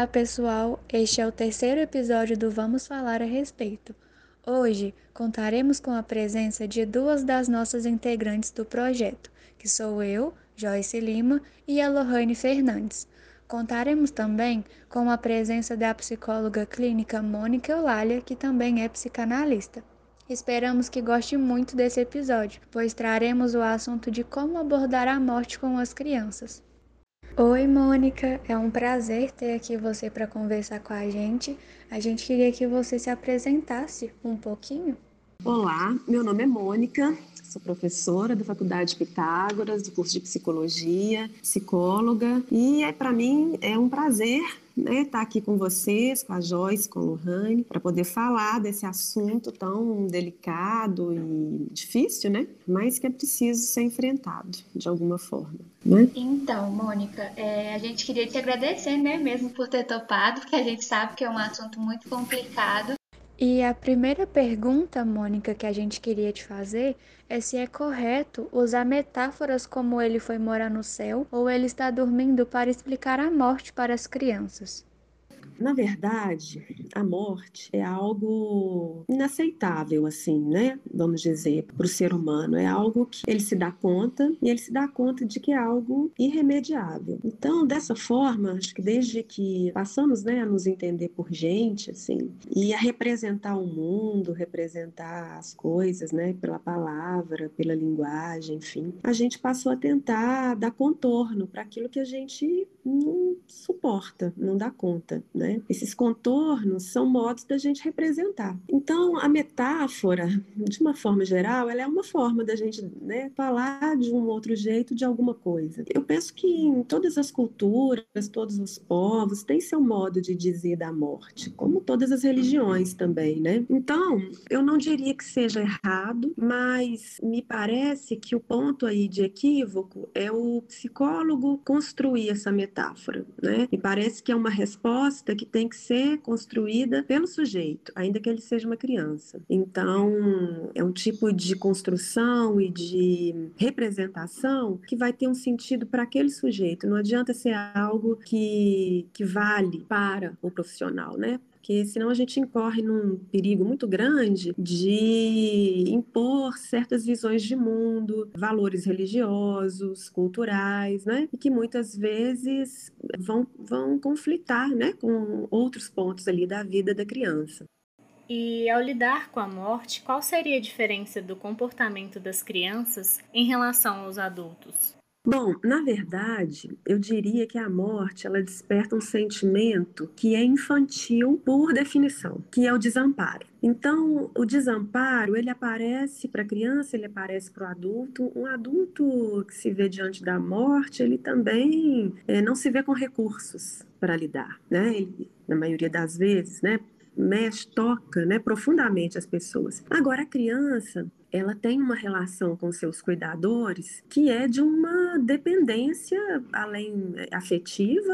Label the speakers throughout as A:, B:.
A: Olá, pessoal! Este é o terceiro episódio do Vamos Falar a Respeito. Hoje contaremos com a presença de duas das nossas integrantes do projeto, que sou eu, Joyce Lima, e a Lohane Fernandes. Contaremos também com a presença da psicóloga clínica Mônica Eulália, que também é psicanalista. Esperamos que goste muito desse episódio, pois traremos o assunto de como abordar a morte com as crianças. Oi, Mônica, é um prazer ter aqui você para conversar com a gente. A gente queria que você se apresentasse um pouquinho.
B: Olá, meu nome é Mônica, sou professora da Faculdade Pitágoras, do curso de Psicologia, psicóloga, e é, para mim é um prazer né, estar tá aqui com vocês, com a Joyce, com a Lohane, para poder falar desse assunto tão delicado e difícil, né? Mas que é preciso ser enfrentado de alguma forma. Né?
A: Então, Mônica, é, a gente queria te agradecer, né, mesmo por ter topado, porque a gente sabe que é um assunto muito complicado e a primeira pergunta, Mônica, que a gente queria te fazer é se é correto usar metáforas como ele foi morar no céu ou ele está dormindo para explicar a morte para as crianças.
B: Na verdade, a morte é algo inaceitável, assim, né? Vamos dizer, para o ser humano. É algo que ele se dá conta e ele se dá conta de que é algo irremediável. Então, dessa forma, acho que desde que passamos né, a nos entender por gente, assim, e a representar o mundo, representar as coisas, né? Pela palavra, pela linguagem, enfim, a gente passou a tentar dar contorno para aquilo que a gente não suporta, não dá conta, né? Esses contornos são modos da gente representar. Então, a metáfora, de uma forma geral, ela é uma forma da gente né, falar de um outro jeito de alguma coisa. Eu penso que em todas as culturas, todos os povos têm seu modo de dizer da morte, como todas as religiões também, né? Então, eu não diria que seja errado, mas me parece que o ponto aí de equívoco é o psicólogo construir essa metáfora metáfora, né? E parece que é uma resposta que tem que ser construída pelo sujeito, ainda que ele seja uma criança. Então, é um tipo de construção e de representação que vai ter um sentido para aquele sujeito. Não adianta ser algo que, que vale para o profissional, né? Porque senão a gente incorre num perigo muito grande de impor certas visões de mundo, valores religiosos, culturais, né? E que muitas vezes vão, vão conflitar, né, com outros pontos ali da vida da criança.
C: E ao lidar com a morte, qual seria a diferença do comportamento das crianças em relação aos adultos?
B: Bom, na verdade, eu diria que a morte ela desperta um sentimento que é infantil por definição, que é o desamparo. Então, o desamparo, ele aparece para a criança, ele aparece para o adulto. Um adulto que se vê diante da morte, ele também é, não se vê com recursos para lidar, né? Ele, na maioria das vezes, né? Mexe, toca, né, profundamente as pessoas. Agora, a criança, ela tem uma relação com seus cuidadores que é de uma dependência além é, afetiva,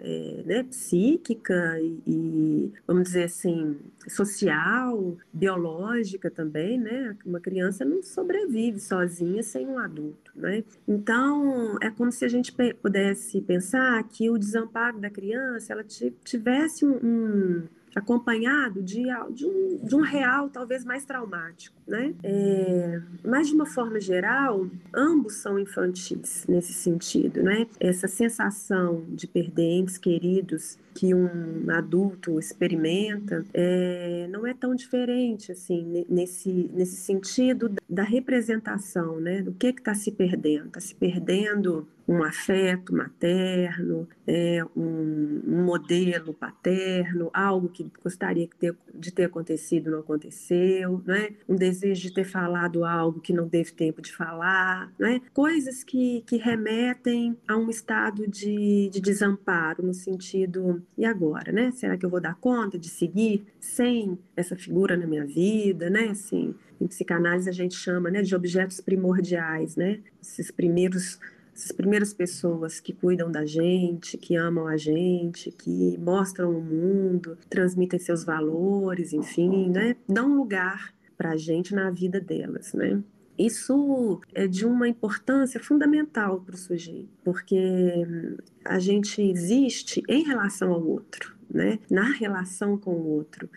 B: é, né, psíquica e, vamos dizer assim, social, biológica também, né? Uma criança não sobrevive sozinha sem um adulto, né? Então, é como se a gente pudesse pensar que o desamparo da criança, ela tivesse um, um acompanhado de, de, um, de um real talvez mais traumático, né? É, mas de uma forma geral, ambos são infantis nesse sentido, né? Essa sensação de perder entes queridos que um adulto experimenta é, não é tão diferente assim nesse, nesse sentido da representação, né? Do que está se perdendo? Está se perdendo um afeto materno, é, um, modelo paterno, algo que gostaria de ter acontecido não aconteceu, né? um desejo de ter falado algo que não teve tempo de falar, né? coisas que, que remetem a um estado de, de desamparo, no sentido, e agora? Né? Será que eu vou dar conta de seguir sem essa figura na minha vida? Né? Assim, em psicanálise a gente chama né, de objetos primordiais, né? esses primeiros essas primeiras pessoas que cuidam da gente, que amam a gente, que mostram o mundo, transmitem seus valores, enfim, né? Dão lugar para a gente na vida delas, né? Isso é de uma importância fundamental para o sujeito, porque a gente existe em relação ao outro, né? na relação com o outro,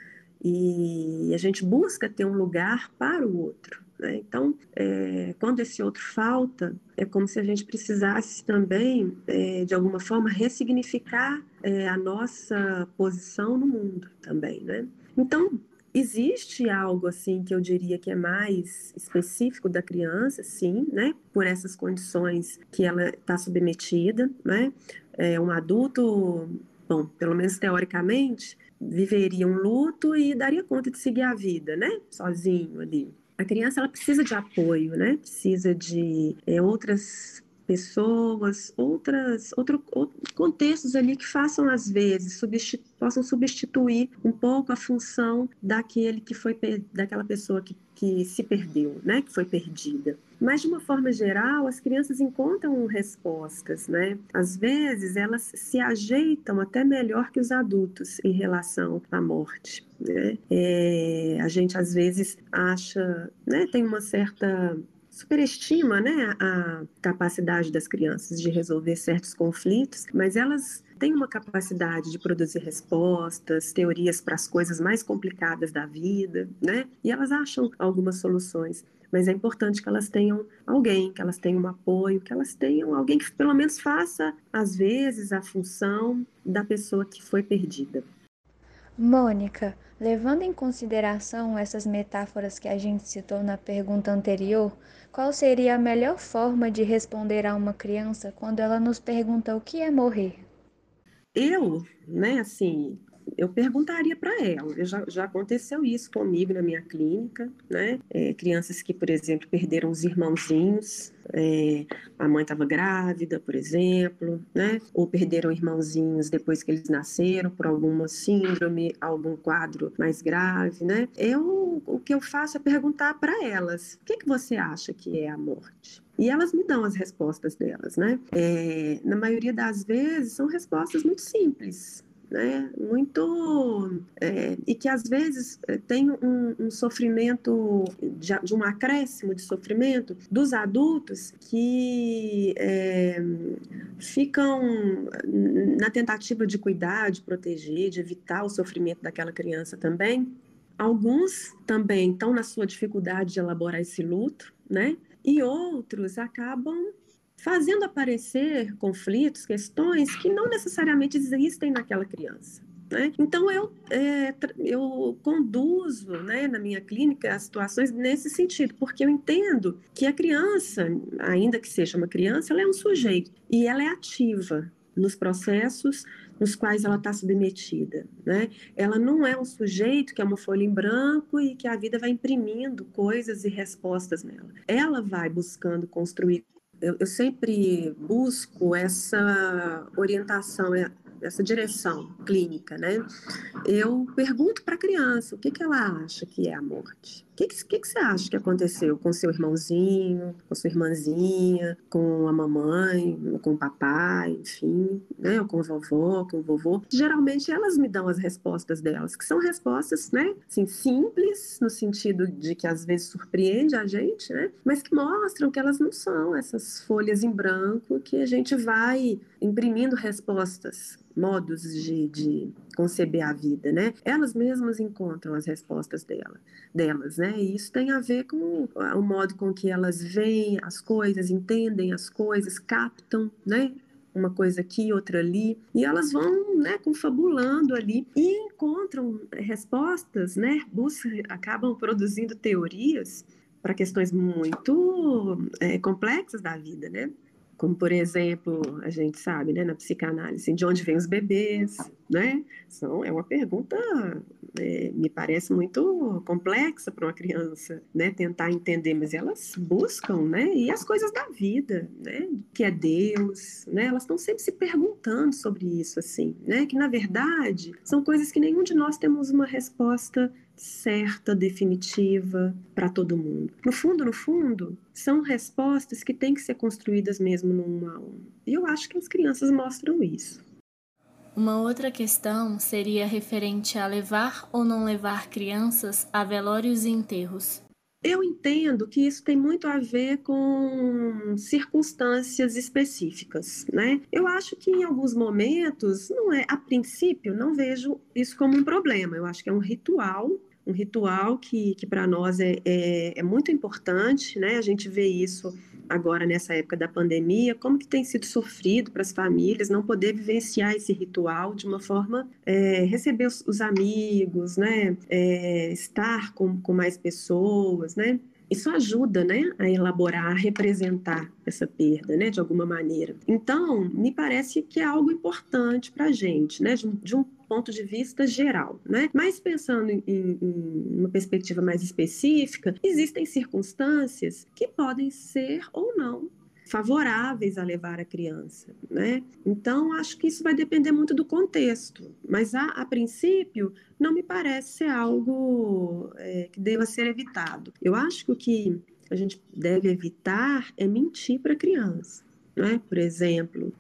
B: e a gente busca ter um lugar para o outro. Né? Então, é, quando esse outro falta, é como se a gente precisasse também, é, de alguma forma, ressignificar é, a nossa posição no mundo também. Né? Então, Existe algo assim que eu diria que é mais específico da criança, sim, né? Por essas condições que ela está submetida, né? É, um adulto, bom, pelo menos teoricamente, viveria um luto e daria conta de seguir a vida, né? Sozinho ali. A criança ela precisa de apoio, né? Precisa de é, outras pessoas, outras, outro, outros contextos ali que façam às vezes substitu, possam substituir um pouco a função daquele que foi daquela pessoa que, que se perdeu, né, que foi perdida. Mas de uma forma geral, as crianças encontram respostas, né? Às vezes elas se ajeitam até melhor que os adultos em relação à morte. Né? É, a gente às vezes acha, né, tem uma certa superestima né, a capacidade das crianças de resolver certos conflitos, mas elas têm uma capacidade de produzir respostas, teorias para as coisas mais complicadas da vida, né? E elas acham algumas soluções. Mas é importante que elas tenham alguém, que elas tenham um apoio, que elas tenham alguém que pelo menos faça, às vezes, a função da pessoa que foi perdida.
A: Mônica, levando em consideração essas metáforas que a gente citou na pergunta anterior, qual seria a melhor forma de responder a uma criança quando ela nos pergunta o que é morrer?
B: Eu, né, assim, eu perguntaria para ela. Já, já aconteceu isso comigo na minha clínica, né? É, crianças que, por exemplo, perderam os irmãozinhos, é, a mãe estava grávida, por exemplo, né? Ou perderam irmãozinhos depois que eles nasceram por alguma síndrome, algum quadro mais grave, né? Eu, o que eu faço é perguntar para elas: o que, que você acha que é a morte? E elas me dão as respostas delas, né? É, na maioria das vezes são respostas muito simples, né? Muito é, e que às vezes é, tem um, um sofrimento de, de, um acréscimo de sofrimento dos adultos que é, ficam na tentativa de cuidar, de proteger, de evitar o sofrimento daquela criança também. Alguns também estão na sua dificuldade de elaborar esse luto, né? E outros acabam fazendo aparecer conflitos, questões que não necessariamente existem naquela criança. Né? Então, eu, é, eu conduzo né, na minha clínica as situações nesse sentido, porque eu entendo que a criança, ainda que seja uma criança, ela é um sujeito e ela é ativa nos processos nos quais ela está submetida. Né? Ela não é um sujeito que é uma folha em branco e que a vida vai imprimindo coisas e respostas nela. Ela vai buscando construir eu, eu sempre busco essa orientação, é, essa direção clínica, né? Eu pergunto para a criança o que, que ela acha que é a morte. O que, que, que, você acha que aconteceu com seu irmãozinho, com sua irmãzinha, com a mamãe, com o papai, enfim, né? Ou com a vovó, com o vovô? Geralmente elas me dão as respostas delas, que são respostas, né? Assim, simples, no sentido de que às vezes surpreende a gente, né? Mas que mostram que elas não são essas folhas em branco que a gente vai imprimindo respostas modos de, de, conceber a vida, né? Elas mesmas encontram as respostas dela, delas, né? E isso tem a ver com o modo com que elas veem as coisas, entendem as coisas, captam, né? Uma coisa aqui, outra ali, e elas vão, né, confabulando ali e encontram respostas, né? Buscam, acabam produzindo teorias para questões muito é, complexas da vida, né? Como por exemplo, a gente sabe, né, na psicanálise, de onde vêm os bebês, né? São, é uma pergunta, é, me parece muito complexa para uma criança, né, tentar entender, mas elas buscam, né, e as coisas da vida, né, que é Deus, né, elas estão sempre se perguntando sobre isso, assim, né, que na verdade são coisas que nenhum de nós temos uma resposta certa, definitiva para todo mundo. No fundo, no fundo, são respostas que têm que ser construídas mesmo no um a um. E eu acho que as crianças mostram isso.
C: Uma outra questão seria referente a levar ou não levar crianças a velórios e enterros.
B: Eu entendo que isso tem muito a ver com circunstâncias específicas, né? Eu acho que em alguns momentos, não é, a princípio, não vejo isso como um problema. Eu acho que é um ritual um ritual que, que para nós é, é, é, muito importante, né? A gente vê isso agora nessa época da pandemia, como que tem sido sofrido para as famílias não poder vivenciar esse ritual de uma forma, é, receber os, os, amigos, né? É, estar com, com mais pessoas, né? Isso ajuda, né, a elaborar, a representar essa perda, né, de alguma maneira. Então, me parece que é algo importante para a gente, né, de um, de um ponto de vista geral, né? Mas pensando em, em, uma perspectiva mais específica, existem circunstâncias que podem ser ou não favoráveis a levar a criança, né? Então acho que isso vai depender muito do contexto, mas a, a princípio não me parece ser algo é, que deva ser evitado. Eu acho que o que a gente deve evitar é mentir para a criança, né? Por exemplo,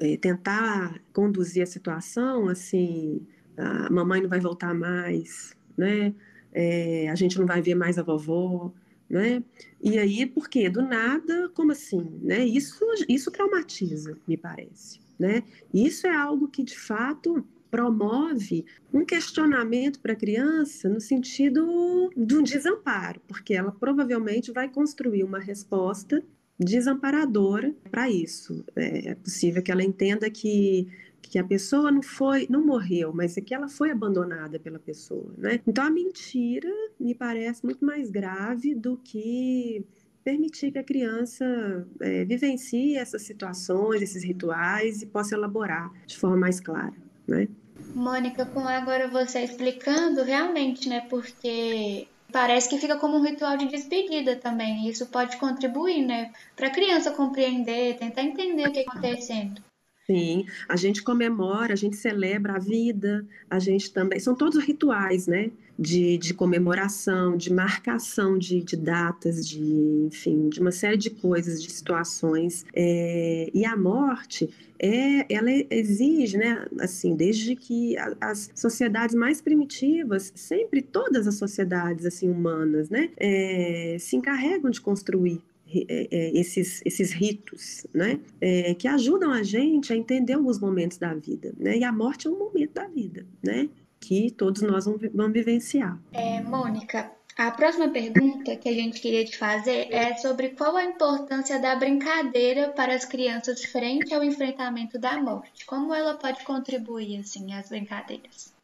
B: é, tentar conduzir a situação assim, a mamãe não vai voltar mais, né? É, a gente não vai ver mais a vovó, né? E aí, por quê? Do nada, como assim, né? Isso, isso traumatiza, me parece, né? Isso é algo que, de fato, promove um questionamento para a criança no sentido de um desamparo, porque ela provavelmente vai construir uma resposta desamparadora para isso. É, é possível que ela entenda que que a pessoa não foi, não morreu, mas é que ela foi abandonada pela pessoa, né? Então a mentira me parece muito mais grave do que permitir que a criança é, vivencie essas situações, esses rituais e possa elaborar de forma mais clara, né?
A: Mônica, com agora você explicando, realmente, né? Porque parece que fica como um ritual de despedida também. Isso pode contribuir, né? Para a criança compreender, tentar entender o que está acontecendo.
B: Sim, a gente comemora, a gente celebra a vida, a gente também. São todos rituais, né? De, de comemoração, de marcação de, de datas, de, enfim, de uma série de coisas, de situações. É, e a morte, é, ela exige, né? Assim, desde que as sociedades mais primitivas, sempre todas as sociedades assim humanas, né? É, se encarregam de construir esses, esses ritos, né? É, que ajudam a gente a entender alguns momentos da vida, né? E a morte é um momento da vida, né? Que todos nós vamos, vamos vivenciar.
A: É, Mônica, a próxima pergunta que a gente queria te fazer é sobre qual a importância da brincadeira para as crianças frente ao enfrentamento da morte. Como ela pode contribuir, assim, às brincadeiras?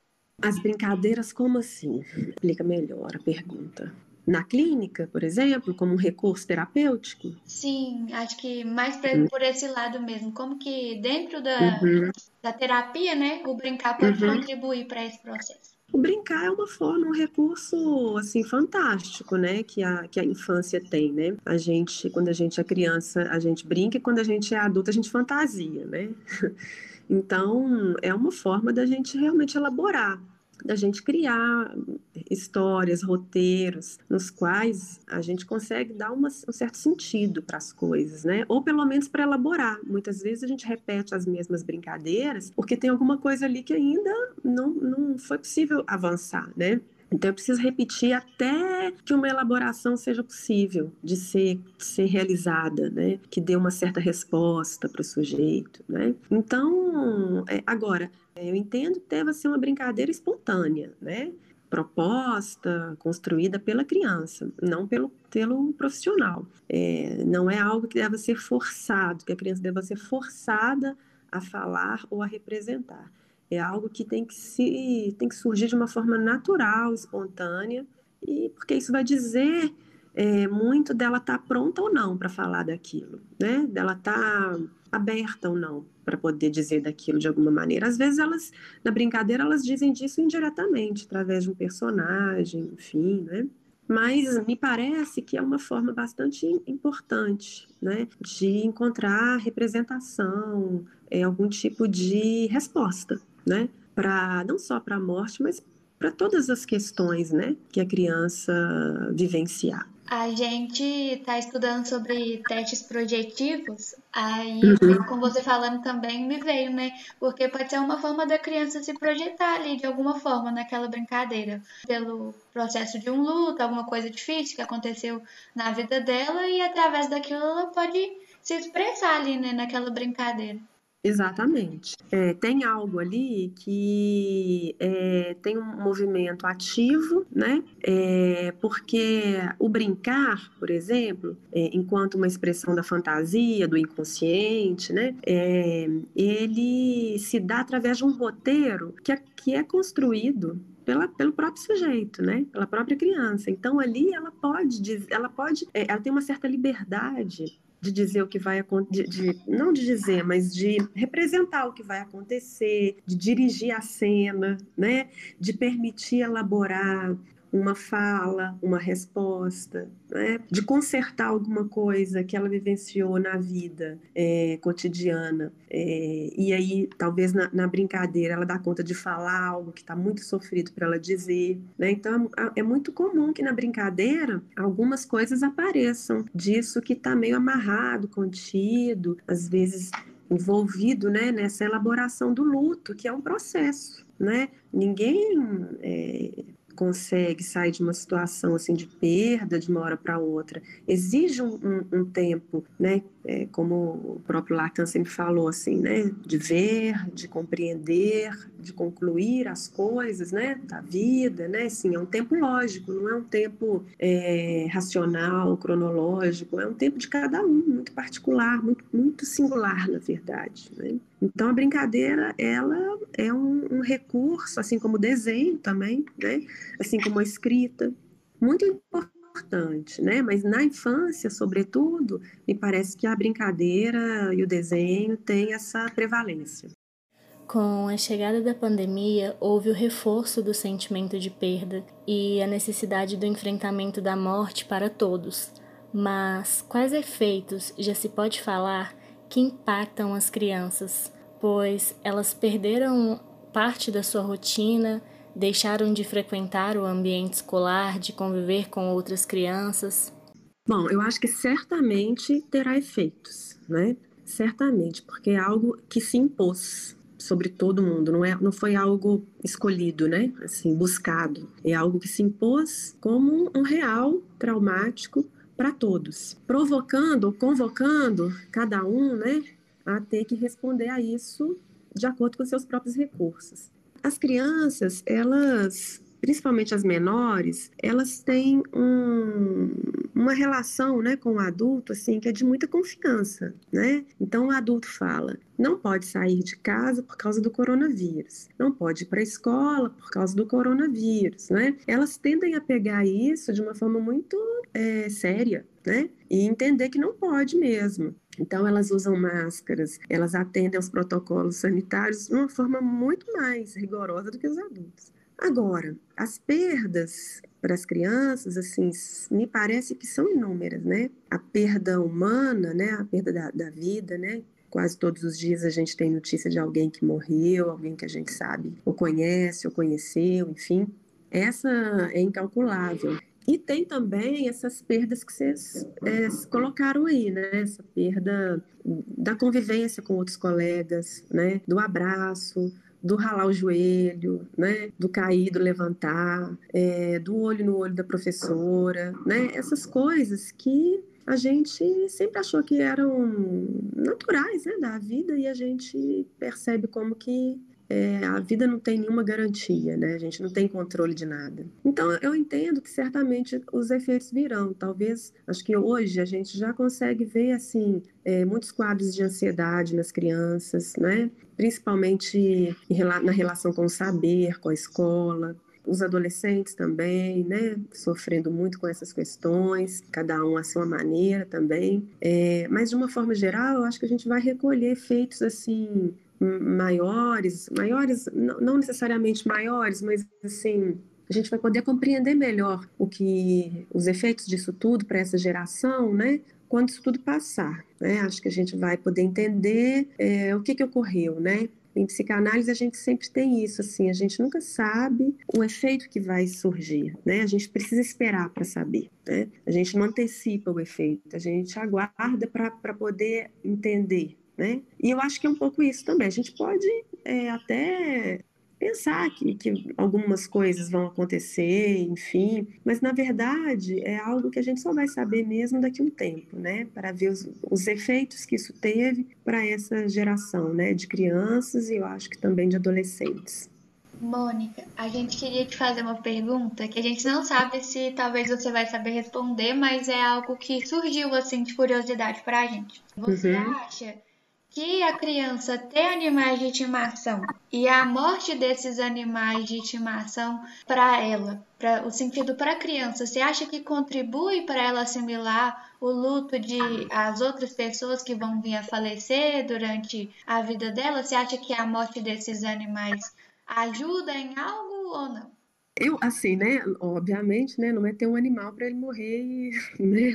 B: As brincadeiras, como assim? Explica melhor a pergunta na clínica, por exemplo, como um recurso terapêutico?
A: Sim, acho que mais uhum. por esse lado mesmo. Como que dentro da, uhum. da terapia, né, o brincar pode uhum. contribuir para esse processo?
B: O brincar é uma forma, um recurso assim fantástico, né, que a, que a infância tem, né? A gente, quando a gente é criança, a gente brinca e quando a gente é adulta, a gente fantasia, né? Então, é uma forma da gente realmente elaborar da gente criar histórias, roteiros, nos quais a gente consegue dar uma, um certo sentido para as coisas, né? Ou pelo menos para elaborar. Muitas vezes a gente repete as mesmas brincadeiras porque tem alguma coisa ali que ainda não, não foi possível avançar, né? Então, eu preciso repetir até que uma elaboração seja possível de ser, de ser realizada, né? Que dê uma certa resposta para o sujeito, né? Então, é, agora, eu entendo que deve ser uma brincadeira espontânea, né? proposta, construída pela criança, não pelo, pelo profissional. É, não é algo que deva ser forçado, que a criança deva ser forçada a falar ou a representar. É algo que tem que, se, tem que surgir de uma forma natural, espontânea, e porque isso vai dizer é, muito dela estar tá pronta ou não para falar daquilo, né? Dela estar tá aberta ou não para poder dizer daquilo de alguma maneira. Às vezes elas, na brincadeira, elas dizem disso indiretamente, através de um personagem, enfim, né? Mas me parece que é uma forma bastante importante, né, de encontrar representação, é, algum tipo de resposta, né, para não só para a morte, mas para todas as questões, né, que a criança vivenciar.
A: A gente está estudando sobre testes projetivos, aí uhum. com você falando também me veio, né? Porque pode ser uma forma da criança se projetar ali de alguma forma naquela brincadeira, pelo processo de um luto, alguma coisa difícil que aconteceu na vida dela e através daquilo ela pode se expressar ali, né, naquela brincadeira.
B: Exatamente. É, tem algo ali que é, tem um movimento ativo, né? É, porque o brincar, por exemplo, é, enquanto uma expressão da fantasia, do inconsciente, né? É, ele se dá através de um roteiro que é, que é construído pela, pelo próprio sujeito, né? Pela própria criança. Então ali ela pode, ela pode, é, ela tem uma certa liberdade de dizer o que vai acontecer, não de dizer, mas de representar o que vai acontecer, de dirigir a cena, né? De permitir elaborar uma fala, uma resposta, né? de consertar alguma coisa que ela vivenciou na vida é, cotidiana. É, e aí, talvez na, na, brincadeira, ela dá conta de falar algo que está muito sofrido para ela dizer. Né? Então, é muito comum que na brincadeira algumas coisas apareçam disso que está meio amarrado, contido, às vezes envolvido né, nessa elaboração do luto, que é um processo. Né? Ninguém é, consegue sair de uma situação assim de perda de uma hora para outra. Exige um, um, um tempo, né? É, como o próprio Lacan sempre falou, assim, né? De ver, de compreender, de concluir as coisas, né? Da vida, né? Sim, é um tempo lógico, não é um tempo é, racional, cronológico, é um tempo de cada um, muito particular, muito, muito singular, na verdade, né? Então a brincadeira ela é um, um recurso, assim como o desenho também, né? Assim como a escrita, muito importante, né? Mas na infância, sobretudo, me parece que a brincadeira e o desenho têm essa prevalência.
C: Com a chegada da pandemia, houve o reforço do sentimento de perda e a necessidade do enfrentamento da morte para todos. Mas quais efeitos já se pode falar que impactam as crianças, pois elas perderam parte da sua rotina, deixaram de frequentar o ambiente escolar, de conviver com outras crianças?
B: Bom, eu acho que certamente terá efeitos, né? Certamente, porque é algo que se impôs sobre todo mundo, não é, não foi algo escolhido, né? Assim, buscado. É algo que se impôs como um real traumático para todos, provocando convocando cada um, né, a ter que responder a isso de acordo com seus próprios recursos. As crianças, elas, principalmente as menores, elas têm um, uma relação, né, com o adulto, assim, que é de muita confiança, né? Então o adulto fala: não pode sair de casa por causa do coronavírus, não pode ir para a escola por causa do coronavírus, né? Elas tendem a pegar isso de uma forma muito é, séria, né? E entender que não pode mesmo. Então, elas usam máscaras, elas atendem aos protocolos sanitários de uma forma muito mais rigorosa do que os adultos. Agora, as perdas para as crianças, assim, me parece que são inúmeras, né? A perda humana, né? A perda da, da vida, né? Quase todos os dias a gente tem notícia de alguém que morreu, alguém que a gente sabe, ou conhece, ou conheceu, enfim. Essa é incalculável. E tem também essas perdas que vocês é, colocaram aí, né? Essa perda da convivência com outros colegas, né? Do abraço, do ralar o joelho, né? Do cair, do levantar, é, do olho no olho da professora, né? Essas coisas que a gente sempre achou que eram naturais, né? Da vida e a gente percebe como que é, a vida não tem nenhuma garantia, né? A gente não tem controle de nada. Então, eu entendo que certamente os efeitos virão. Talvez, acho que hoje a gente já consegue ver, assim, é, muitos quadros de ansiedade nas crianças, né? Principalmente na relação com o saber, com a escola os adolescentes também, né, sofrendo muito com essas questões, cada um à sua maneira também. É, mas de uma forma geral, eu acho que a gente vai recolher efeitos assim maiores, maiores, não necessariamente maiores, mas assim, a gente vai poder compreender melhor o que os efeitos disso tudo para essa geração, né? Quando isso tudo passar, né? Acho que a gente vai poder entender é, o que, que ocorreu, né? Em psicanálise a gente sempre tem isso, assim, a gente nunca sabe o efeito que vai surgir, né? A gente precisa esperar para saber, né? A gente não antecipa o efeito, a gente aguarda para poder entender, né? E eu acho que é um pouco isso também. A gente pode é, até pensar que, que algumas coisas vão acontecer, enfim, mas na verdade é algo que a gente só vai saber mesmo daqui a um tempo, né? Para ver os, os efeitos que isso teve para essa geração, né? De crianças e eu acho que também de adolescentes.
A: Mônica, a gente queria te fazer uma pergunta que a gente não sabe se talvez você vai saber responder, mas é algo que surgiu assim de curiosidade para a gente. Você uhum. acha que a criança ter animais de estimação e a morte desses animais de estimação para ela, para o sentido para a criança, você acha que contribui para ela assimilar o luto de as outras pessoas que vão vir a falecer durante a vida dela? Você acha que a morte desses animais ajuda em algo ou não?
B: Eu, assim, né, obviamente, né, não é ter um animal para ele morrer e, né,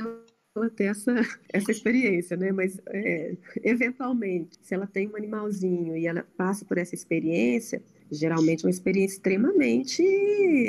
B: ela ter essa, essa experiência, né? Mas, é, eventualmente, se ela tem um animalzinho e ela passa por essa experiência, geralmente é uma experiência extremamente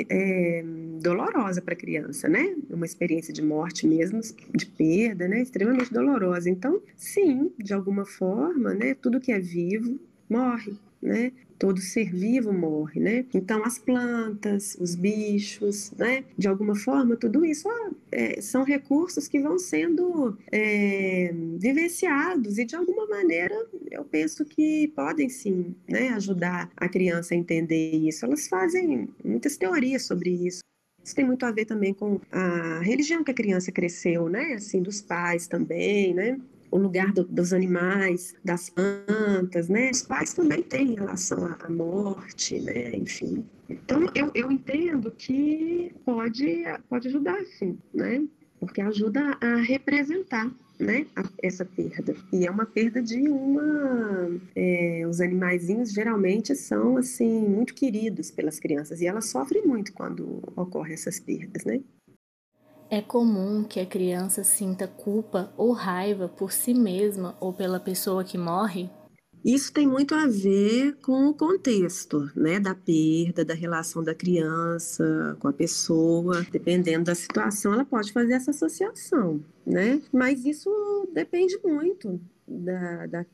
B: é, dolorosa para a criança, né? Uma experiência de morte mesmo, de perda, né? Extremamente dolorosa. Então, sim, de alguma forma, né? Tudo que é vivo morre, né? Todo ser vivo morre, né? Então as plantas, os bichos, né? De alguma forma, tudo isso é, são recursos que vão sendo é, vivenciados e de alguma maneira eu penso que podem sim, né? Ajudar a criança a entender isso. Elas fazem muitas teorias sobre isso. Isso tem muito a ver também com a religião que a criança cresceu, né? Assim, dos pais também, né? O lugar do, dos animais, das plantas, né? Os pais também têm relação à morte, né? Enfim. Então, eu, eu entendo que pode, pode ajudar, sim, né? Porque ajuda a representar né, essa perda. E é uma perda de uma. É, os animaizinhos geralmente são assim muito queridos pelas crianças e elas sofrem muito quando ocorrem essas perdas, né?
C: É comum que a criança sinta culpa ou raiva por si mesma ou pela pessoa que morre?
B: Isso tem muito a ver com o contexto, né, da perda, da relação da criança com a pessoa. Dependendo da situação, ela pode fazer essa associação, né? Mas isso depende muito da, da,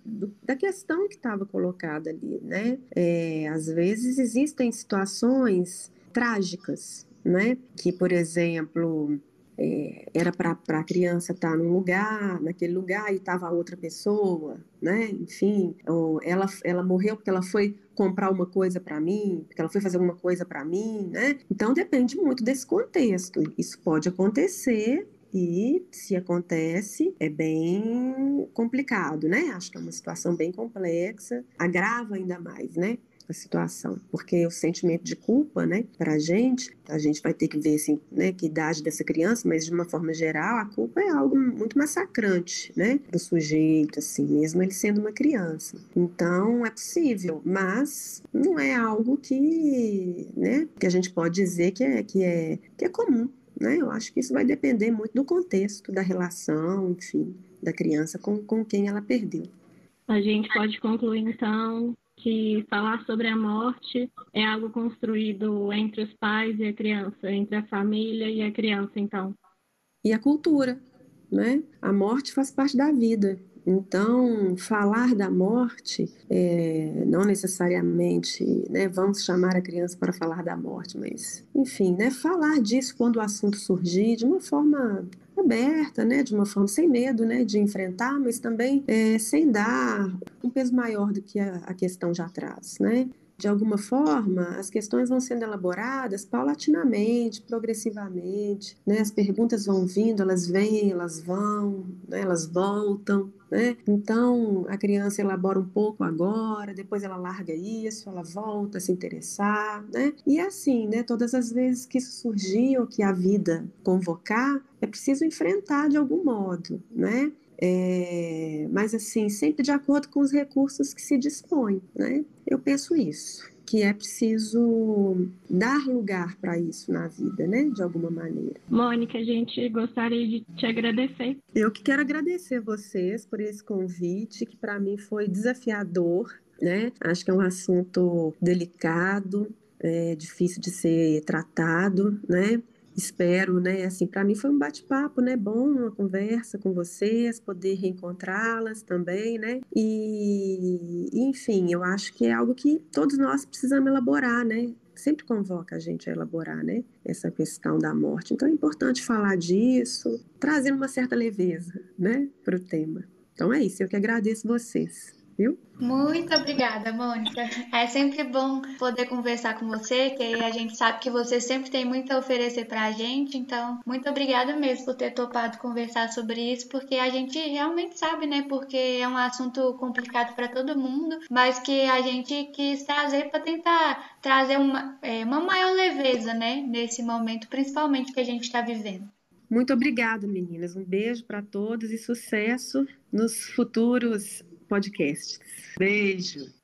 B: da questão que estava colocada ali, né? É, às vezes existem situações trágicas, né? Que, por exemplo, é, era para a criança estar tá num lugar, naquele lugar e estava outra pessoa, né? Enfim, ela, ela morreu porque ela foi comprar uma coisa para mim, porque ela foi fazer alguma coisa para mim, né? Então depende muito desse contexto. Isso pode acontecer e se acontece é bem complicado, né? Acho que é uma situação bem complexa, agrava ainda mais, né? A situação, porque o sentimento de culpa, né, para a gente, a gente vai ter que ver assim, né, que idade dessa criança, mas de uma forma geral, a culpa é algo muito massacrante, né, do sujeito, assim, mesmo ele sendo uma criança. Então é possível, mas não é algo que, né, que a gente pode dizer que é que é que é comum, né? Eu acho que isso vai depender muito do contexto, da relação, enfim, da criança com, com quem ela perdeu.
D: A gente pode concluir então que falar sobre a morte é algo construído entre os pais e a criança, entre a família e a criança, então.
B: E a cultura, né? A morte faz parte da vida. Então, falar da morte, é, não necessariamente, né, vamos chamar a criança para falar da morte, mas, enfim, né, falar disso quando o assunto surgir de uma forma aberta, né, de uma forma sem medo, né, de enfrentar, mas também é, sem dar um peso maior do que a, a questão já traz, né de alguma forma, as questões vão sendo elaboradas paulatinamente, progressivamente, né? As perguntas vão vindo, elas vêm, elas vão, né? elas voltam, né? Então, a criança elabora um pouco agora, depois ela larga isso, ela volta a se interessar, né? E é assim, né? Todas as vezes que isso surgir ou que a vida convocar, é preciso enfrentar de algum modo, né? É, mas assim, sempre de acordo com os recursos que se dispõe, né? Eu penso isso, que é preciso dar lugar para isso na vida, né? De alguma maneira.
D: Mônica, a gente gostaria de te agradecer.
B: Eu que quero agradecer vocês por esse convite, que para mim foi desafiador, né? Acho que é um assunto delicado, é difícil de ser tratado, né? Espero, né? Assim, para mim foi um bate-papo, né? Bom, uma conversa com vocês, poder reencontrá-las também, né? E, enfim, eu acho que é algo que todos nós precisamos elaborar, né? Sempre convoca a gente a elaborar, né? Essa questão da morte. Então é importante falar disso, trazendo uma certa leveza, né? Para o tema. Então é isso. Eu que agradeço vocês viu?
A: Muito obrigada, Mônica. É sempre bom poder conversar com você, que a gente sabe que você sempre tem muito a oferecer para a gente. Então, muito obrigada mesmo por ter topado conversar sobre isso, porque a gente realmente sabe, né? Porque é um assunto complicado para todo mundo, mas que a gente quis trazer para tentar trazer uma, é, uma maior leveza, né? Nesse momento, principalmente que a gente está vivendo.
B: Muito obrigada, meninas. Um beijo para todos e sucesso nos futuros podcasts. Beijo.